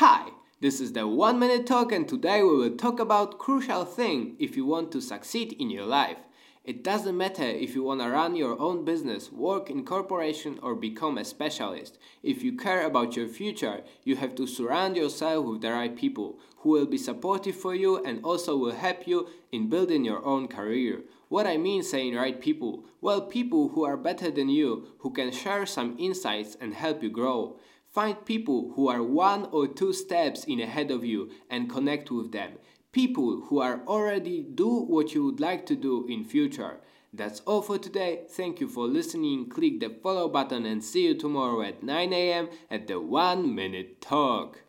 Hi, this is the 1 minute talk and today we will talk about crucial thing if you want to succeed in your life. It doesn't matter if you want to run your own business, work in corporation or become a specialist. If you care about your future, you have to surround yourself with the right people who will be supportive for you and also will help you in building your own career. What I mean saying right people? Well, people who are better than you, who can share some insights and help you grow. Find people who are one or two steps in ahead of you and connect with them people who are already do what you would like to do in future. That's all for today. Thank you for listening. Click the follow button and see you tomorrow at 9 a.m. at the 1 minute talk.